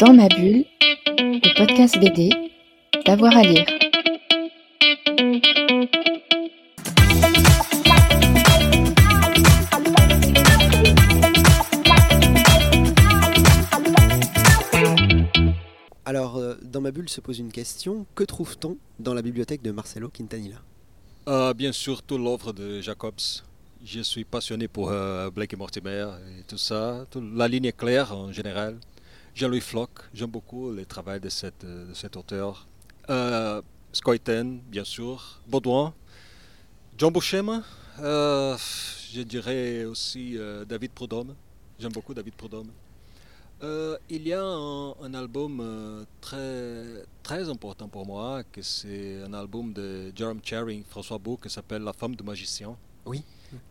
Dans ma bulle, le podcast BD, d'avoir à lire. Alors, euh, dans ma bulle se pose une question. Que trouve-t-on dans la bibliothèque de Marcelo Quintanilla? Euh, bien sûr, toute l'œuvre de Jacobs. Je suis passionné pour euh, Blake et Mortimer et tout ça. Tout- la ligne est claire en général. Jean-Louis Floch, j'aime beaucoup le travail de, cette, euh, de cet auteur. Euh, Scoiten, bien sûr. Baudouin. John Buscema. euh, je dirais aussi euh, David Prudhomme. J'aime beaucoup David Prudhomme. Euh, il y a un, un album très, très important pour moi, que c'est un album de Jerome Charing, François Beau, qui s'appelle La femme du magicien. Oui.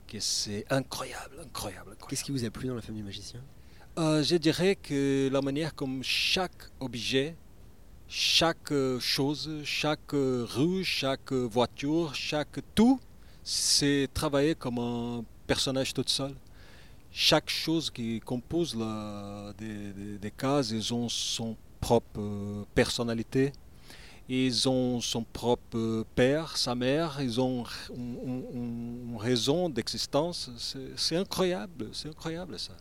Que c'est incroyable, incroyable, incroyable. Qu'est-ce qui vous a plu dans la femme du magicien? Euh, je dirais que la manière comme chaque objet, chaque euh, chose, chaque euh, rue, chaque voiture, chaque tout, c'est travaillé comme un personnage tout seul. Chaque chose qui compose la- des, des- cases, ils ont son propre personnalité. Ils ont son propre euh, père, sa mère, ils ont une, raison d'existence. C'est- incroyable, c'est incroyable ça.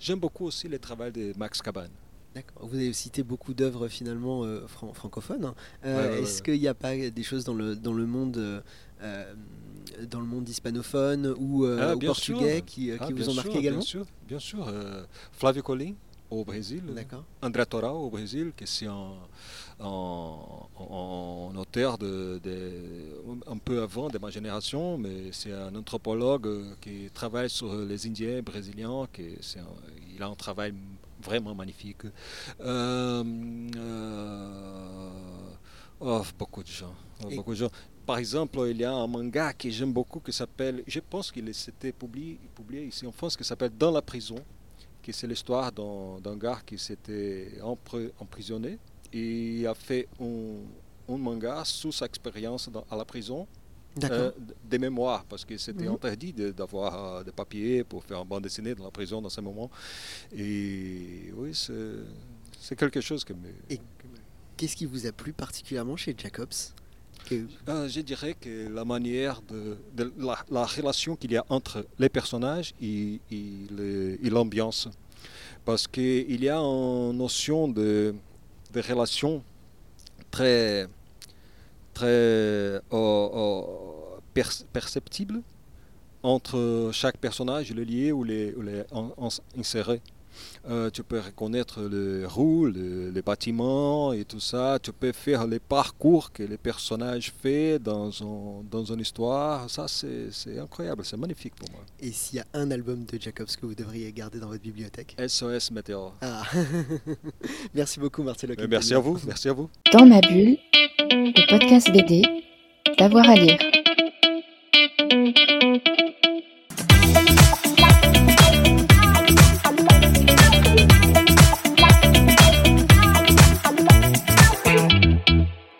J'aime beaucoup aussi le travail de Max. D'accord. Vous avez cité beaucoup d'œuvres finalement euh, fran- francophones. hein. Euh, Ouais, ouais, Est-ce ouais. qu'il n'y a pas des choses dans le, dans le monde euh, dans le monde hispanophone ou, Ah, ou portugais sûr. qui, Ah, vous ont sûr, marqué également? Bien sûr, bien sûr. Flávio Colim au Brésil. André Torral au Brésil, qui c'est un, un- un- auteur de, de- un peu avant de ma génération, mais c'est un anthropologue qui travaille sur les Indiens brésiliens, qui c'est un- il a un travail vraiment magnifique. Euh, euh, oh, beaucoup de gens, oh, beaucoup de gens. Par exemple, il y a un manga que j'aime beaucoup qui s'appelle, je pense qu'il s'était publié, publié ici en France, qui s'appelle Dans la prison, c'est l'histoire d'un gars qui s'était empr- emprisonné et a fait un, un manga sous sa expérience à la prison, euh, des mémoires, parce que c'était Mhm. interdit d'avoir euh, des papiers pour faire un bande dessinée dans la prison dans ce moment. Et oui, c'est c'est quelque chose que me... Et- Qu'est-ce qui vous a plu particulièrement chez Jacobs? Euh, je dirais que la manière de, la, la relation qu'il y a entre les personnages et, l'ambiance. Parce qu'il y a une notion de, relation très, très euh, euh, per- perceptible entre chaque personnage, le lié ou les, ou. Euh, tu peux reconnaître les roues, le- les bâtiments et tout ça. Tu peux faire les parcours que les personnages font dans, un- dans une histoire. Ça, c'est c'est incroyable, c'est magnifique pour moi. Et s'il y a un album de Jacobs que vous devriez garder dans votre bibliothèque? SOS Météor. Ah Merci beaucoup Marcelo Euh, Merci à vous, merci à vous. Dans ma bulle, le podcast BD, d'avoir à lire.